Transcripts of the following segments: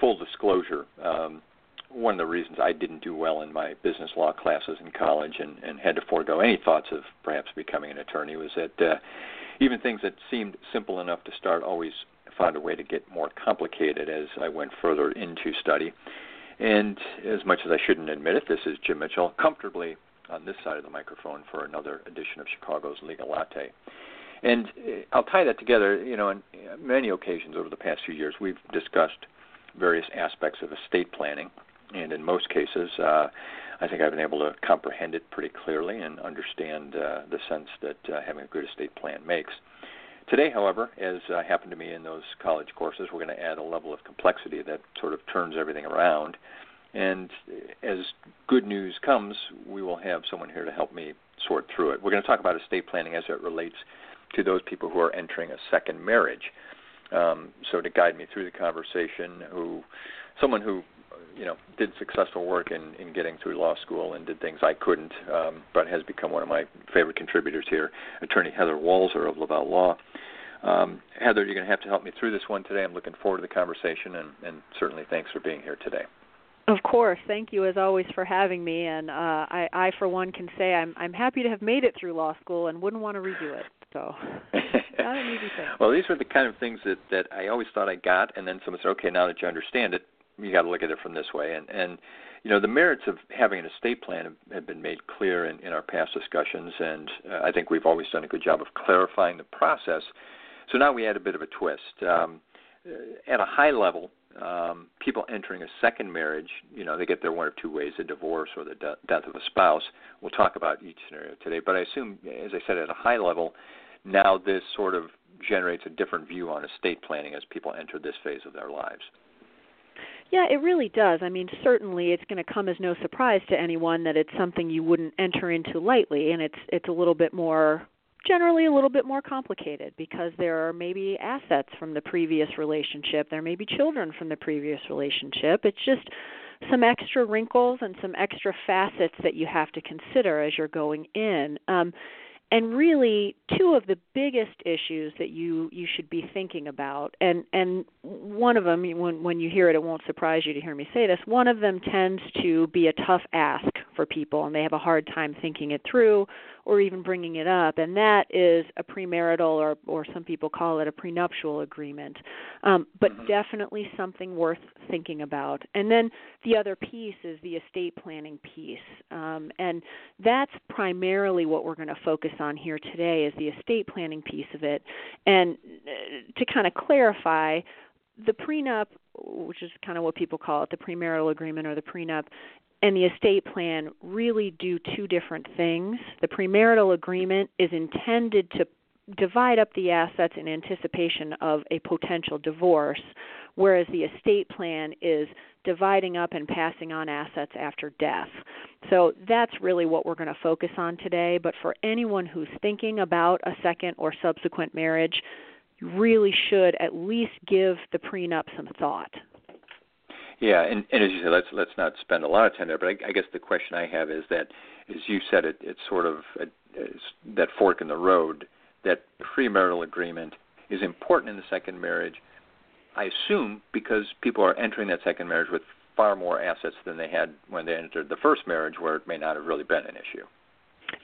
full disclosure, um, one of the reasons I didn't do well in my business law classes in college and, and had to forego any thoughts of perhaps becoming an attorney was that uh, even things that seemed simple enough to start always found a way to get more complicated as I went further into study. And as much as I shouldn't admit it, this is Jim Mitchell, comfortably on this side of the microphone for another edition of Chicago's Legal Latte. And uh, I'll tie that together. You know, on many occasions over the past few years, we've discussed various aspects of estate planning, and in most cases, uh, I think I've been able to comprehend it pretty clearly and understand uh, the sense that uh, having a good estate plan makes. Today, however, as uh, happened to me in those college courses, we're going to add a level of complexity that sort of turns everything around. And as good news comes, we will have someone here to help me sort through it. We're going to talk about estate planning as it relates to those people who are entering a second marriage. Um, so to guide me through the conversation, who someone who you know did successful work in in getting through law school and did things I couldn't, um, but has become one of my favorite contributors here, Attorney Heather Walser of Lavelle Law. Um, Heather, you're going to have to help me through this one today. I'm looking forward to the conversation, and, and certainly thanks for being here today. Of course, thank you as always for having me, and uh, I, I, for one, can say I'm I'm happy to have made it through law school and wouldn't want to redo it. So, not an easy thing. well, these were the kind of things that that I always thought I got, and then someone said, "Okay, now that you understand it, you got to look at it from this way." And and you know the merits of having an estate plan have, have been made clear in, in our past discussions, and uh, I think we've always done a good job of clarifying the process. So now we add a bit of a twist. Um, at a high level, um, people entering a second marriage, you know, they get there one of two ways: a divorce or the de- death of a spouse. We'll talk about each scenario today, but I assume, as I said, at a high level, now this sort of generates a different view on estate planning as people enter this phase of their lives. Yeah, it really does. I mean, certainly it's going to come as no surprise to anyone that it's something you wouldn't enter into lightly and it's it's a little bit more generally a little bit more complicated because there are maybe assets from the previous relationship, there may be children from the previous relationship. It's just some extra wrinkles and some extra facets that you have to consider as you're going in. Um, and really two of the biggest issues that you you should be thinking about and and one of them when when you hear it it won't surprise you to hear me say this one of them tends to be a tough ask for people and they have a hard time thinking it through or even bringing it up and that is a premarital or or some people call it a prenuptial agreement um, but mm-hmm. definitely something worth thinking about and then the other piece is the estate planning piece um, and that's primarily what we're going to focus on here today is the estate planning piece of it. And uh, to kind of clarify, the prenup, which is kind of what people call it, the premarital agreement or the prenup, and the estate plan really do two different things. The premarital agreement is intended to divide up the assets in anticipation of a potential divorce, whereas the estate plan is dividing up and passing on assets after death. So that's really what we're going to focus on today. But for anyone who's thinking about a second or subsequent marriage, you really should at least give the prenup some thought. Yeah, and, and as you said, let's let's not spend a lot of time there. But I, I guess the question I have is that, as you said, it, it's sort of a, it's that fork in the road. That premarital agreement is important in the second marriage, I assume because people are entering that second marriage with far more assets than they had when they entered the first marriage, where it may not have really been an issue.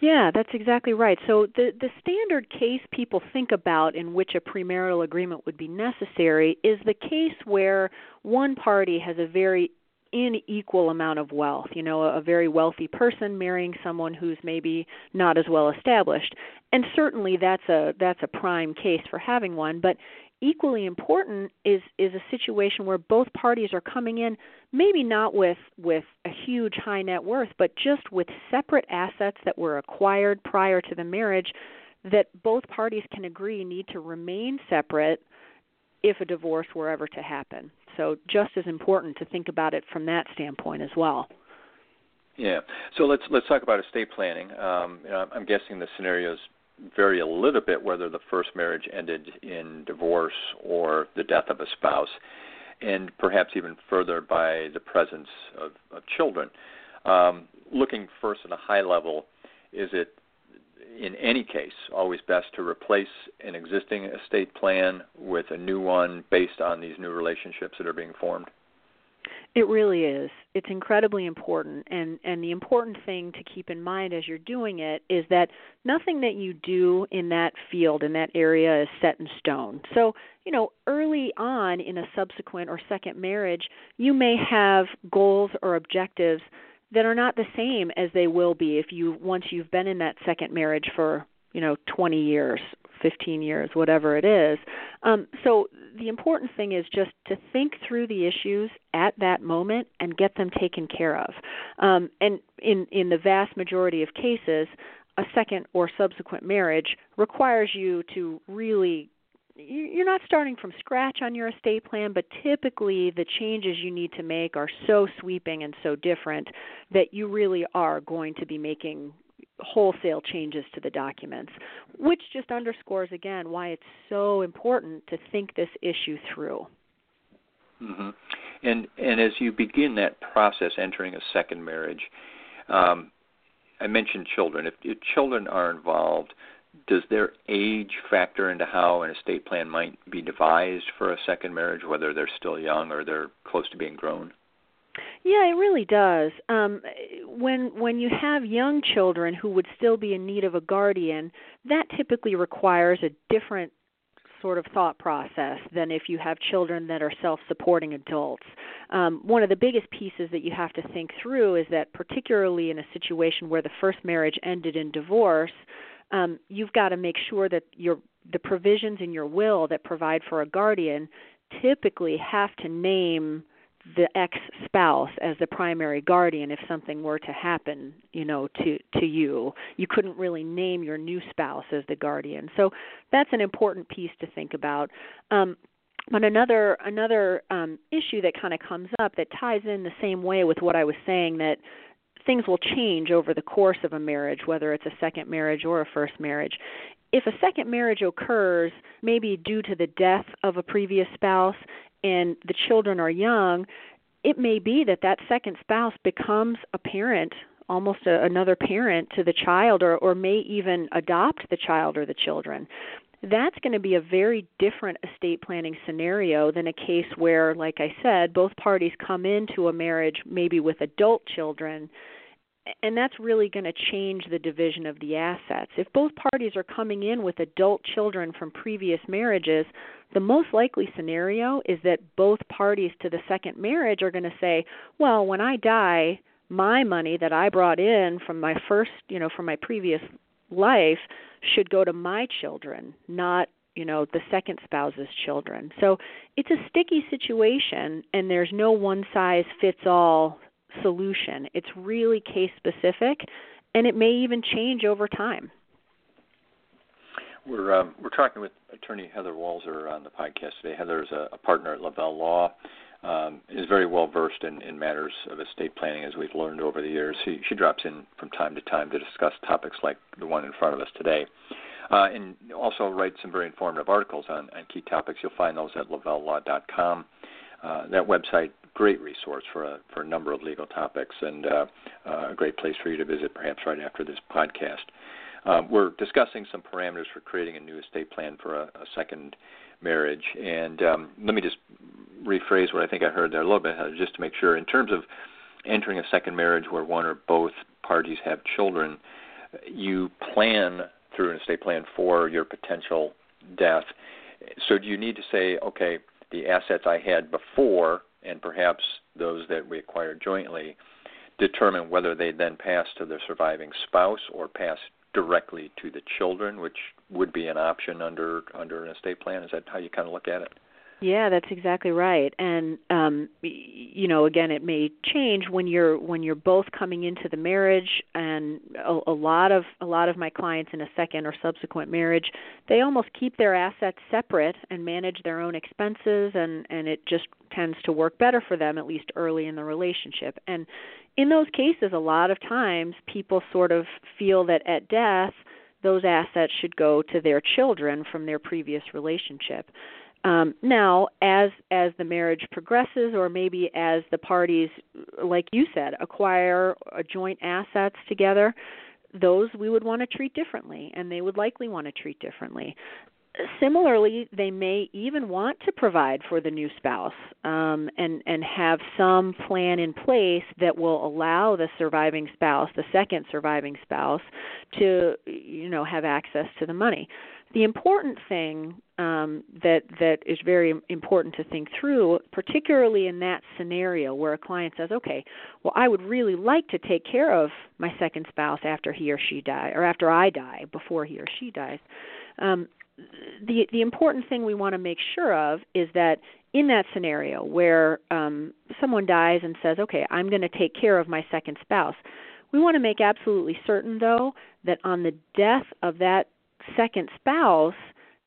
Yeah, that's exactly right. So the the standard case people think about in which a premarital agreement would be necessary is the case where one party has a very unequal amount of wealth. You know, a, a very wealthy person marrying someone who's maybe not as well established. And certainly that's a that's a prime case for having one, but equally important is is a situation where both parties are coming in maybe not with with a huge high net worth but just with separate assets that were acquired prior to the marriage that both parties can agree need to remain separate if a divorce were ever to happen. So just as important to think about it from that standpoint as well. Yeah. So let's let's talk about estate planning. Um, you know, I'm guessing the scenarios vary a little bit whether the first marriage ended in divorce or the death of a spouse, and perhaps even further by the presence of, of children. Um, looking first at a high level, is it in any case always best to replace an existing estate plan with a new one based on these new relationships that are being formed? It really is. It's incredibly important and and the important thing to keep in mind as you're doing it is that nothing that you do in that field in that area is set in stone. So, you know, early on in a subsequent or second marriage, you may have goals or objectives that are not the same as they will be if you once you've been in that second marriage for, you know, 20 years 15 years, whatever it is. Um, so the important thing is just to think through the issues at that moment and get them taken care of. Um, and in in the vast majority of cases, a second or subsequent marriage requires you to really you're not starting from scratch on your estate plan, but typically the changes you need to make are so sweeping and so different that you really are going to be making wholesale changes to the documents, which just underscores again why it's so important to think this issue through. Mm-hmm. And and as you begin that process, entering a second marriage, um, I mentioned children. If, if children are involved, does their age factor into how an estate plan might be devised for a second marriage, whether they're still young or they're close to being grown? Yeah, it really does. Um, when when you have young children who would still be in need of a guardian, that typically requires a different sort of thought process than if you have children that are self-supporting adults. Um, one of the biggest pieces that you have to think through is that, particularly in a situation where the first marriage ended in divorce, um, you've got to make sure that your the provisions in your will that provide for a guardian typically have to name the ex spouse as the primary guardian if something were to happen you know to to you. You couldn't really name your new spouse as the guardian. So that's an important piece to think about. Um but another another um issue that kind of comes up that ties in the same way with what I was saying that things will change over the course of a marriage whether it's a second marriage or a first marriage if a second marriage occurs maybe due to the death of a previous spouse and the children are young, it may be that that second spouse becomes a parent almost a, another parent to the child or or may even adopt the child or the children. That's going to be a very different estate planning scenario than a case where like i said both parties come into a marriage maybe with adult children and that's really going to change the division of the assets. If both parties are coming in with adult children from previous marriages, the most likely scenario is that both parties to the second marriage are going to say, "Well, when I die, my money that I brought in from my first, you know, from my previous life should go to my children, not you know the second spouse's children so it's a sticky situation and there's no one size fits all solution. It's really case specific, and it may even change over time. We're um, we're talking with attorney Heather Walser on the podcast today. Heather is a, a partner at Lavelle Law. Um, is very well versed in, in matters of estate planning, as we've learned over the years. She, she drops in from time to time to discuss topics like the one in front of us today, uh, and also writes some very informative articles on, on key topics. You'll find those at lavellelaw.com. Uh, that website great resource for a for a number of legal topics and uh, uh, a great place for you to visit perhaps right after this podcast. Um, we're discussing some parameters for creating a new estate plan for a, a second marriage, and um, let me just rephrase what I think I heard there a little bit, just to make sure. In terms of entering a second marriage where one or both parties have children, you plan through an estate plan for your potential death. So do you need to say, okay, the assets I had before and perhaps those that we acquire jointly determine whether they then pass to the surviving spouse or pass directly to the children, which would be an option under under an estate plan. Is that how you kind of look at it? Yeah, that's exactly right. And um you know, again, it may change when you're when you're both coming into the marriage and a, a lot of a lot of my clients in a second or subsequent marriage, they almost keep their assets separate and manage their own expenses and and it just tends to work better for them at least early in the relationship. And in those cases, a lot of times people sort of feel that at death those assets should go to their children from their previous relationship. Um, now, as as the marriage progresses, or maybe as the parties, like you said, acquire joint assets together, those we would want to treat differently, and they would likely want to treat differently. Similarly, they may even want to provide for the new spouse um, and and have some plan in place that will allow the surviving spouse, the second surviving spouse, to you know have access to the money the important thing um, that that is very important to think through, particularly in that scenario where a client says, "Okay, well, I would really like to take care of my second spouse after he or she die, or after I die, before he or she dies." Um, the the important thing we want to make sure of is that in that scenario where um, someone dies and says, "Okay, I'm going to take care of my second spouse," we want to make absolutely certain, though, that on the death of that second spouse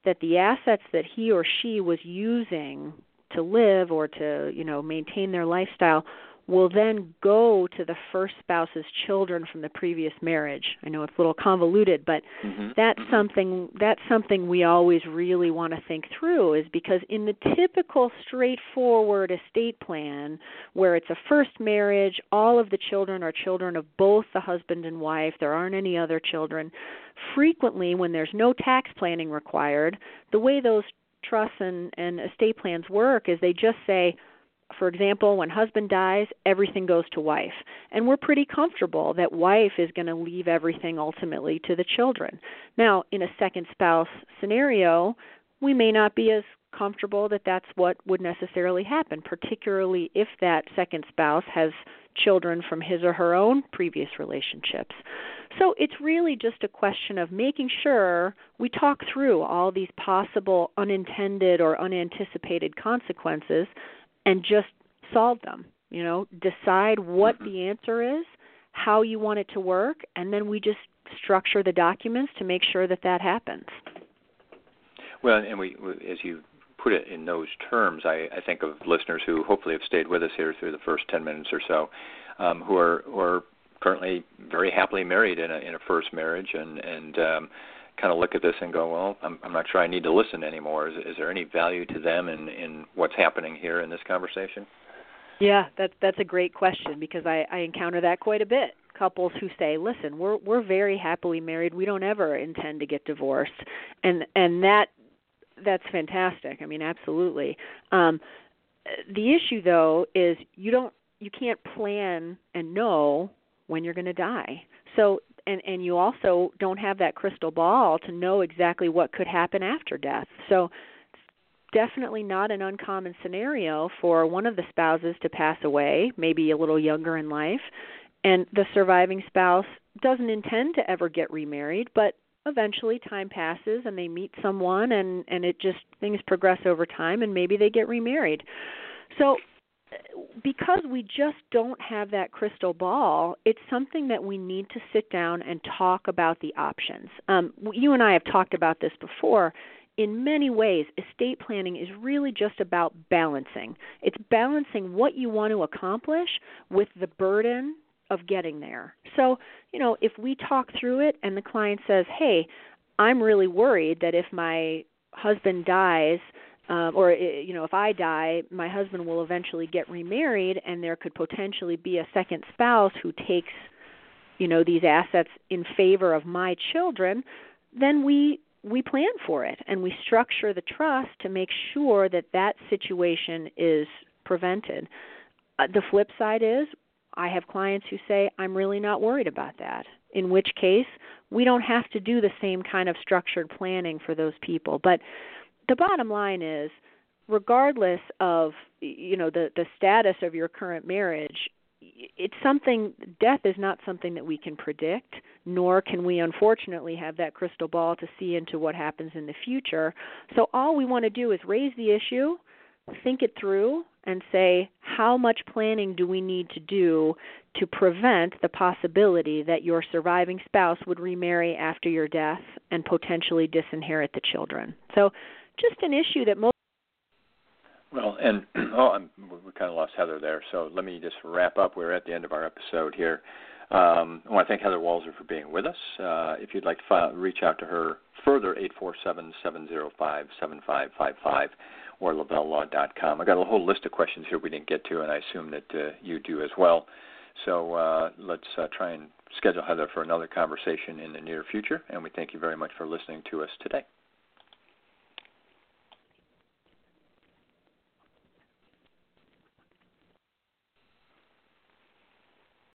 that the assets that he or she was using to live or to you know maintain their lifestyle will then go to the first spouse's children from the previous marriage. I know it's a little convoluted, but mm-hmm. that's mm-hmm. something that's something we always really want to think through is because in the typical straightforward estate plan where it's a first marriage, all of the children are children of both the husband and wife, there aren't any other children. Frequently when there's no tax planning required, the way those trusts and, and estate plans work is they just say for example, when husband dies, everything goes to wife. And we're pretty comfortable that wife is going to leave everything ultimately to the children. Now, in a second spouse scenario, we may not be as comfortable that that's what would necessarily happen, particularly if that second spouse has children from his or her own previous relationships. So it's really just a question of making sure we talk through all these possible unintended or unanticipated consequences and just solve them. You know, decide what mm-hmm. the answer is, how you want it to work, and then we just structure the documents to make sure that that happens. Well, and we, as you put it in those terms, I, I think of listeners who hopefully have stayed with us here through the first ten minutes or so, um, who are who are currently very happily married in a in a first marriage, and and um, kind of look at this and go, well, I'm, I'm not sure I need to listen anymore. Is, is there any value to them in, in what's happening here in this conversation? Yeah, that's that's a great question because I, I encounter that quite a bit. Couples who say, "Listen, we're we're very happily married. We don't ever intend to get divorced," and and that that's fantastic. I mean, absolutely. Um, the issue though is you don't you can't plan and know when you're going to die. So and and you also don't have that crystal ball to know exactly what could happen after death. So definitely not an uncommon scenario for one of the spouses to pass away, maybe a little younger in life, and the surviving spouse doesn't intend to ever get remarried, but eventually time passes and they meet someone and and it just things progress over time and maybe they get remarried. So because we just don't have that crystal ball, it's something that we need to sit down and talk about the options. Um, you and I have talked about this before. In many ways, estate planning is really just about balancing. It's balancing what you want to accomplish with the burden of getting there. So, you know, if we talk through it and the client says, hey, I'm really worried that if my husband dies, um, or you know if i die my husband will eventually get remarried and there could potentially be a second spouse who takes you know these assets in favor of my children then we we plan for it and we structure the trust to make sure that that situation is prevented. Uh, the flip side is i have clients who say i'm really not worried about that in which case we don't have to do the same kind of structured planning for those people. But the bottom line is regardless of you know the the status of your current marriage it's something death is not something that we can predict nor can we unfortunately have that crystal ball to see into what happens in the future so all we want to do is raise the issue think it through and say, how much planning do we need to do to prevent the possibility that your surviving spouse would remarry after your death and potentially disinherit the children? So, just an issue that most well, and oh, I'm, we kind of lost Heather there. So let me just wrap up. We're at the end of our episode here. Um, I want to thank Heather Walser for being with us. Uh, if you'd like to file, reach out to her further, 847-705-7555 or lavellelaw.com. I got a whole list of questions here we didn't get to, and I assume that uh, you do as well. So uh, let's uh, try and schedule Heather for another conversation in the near future, and we thank you very much for listening to us today.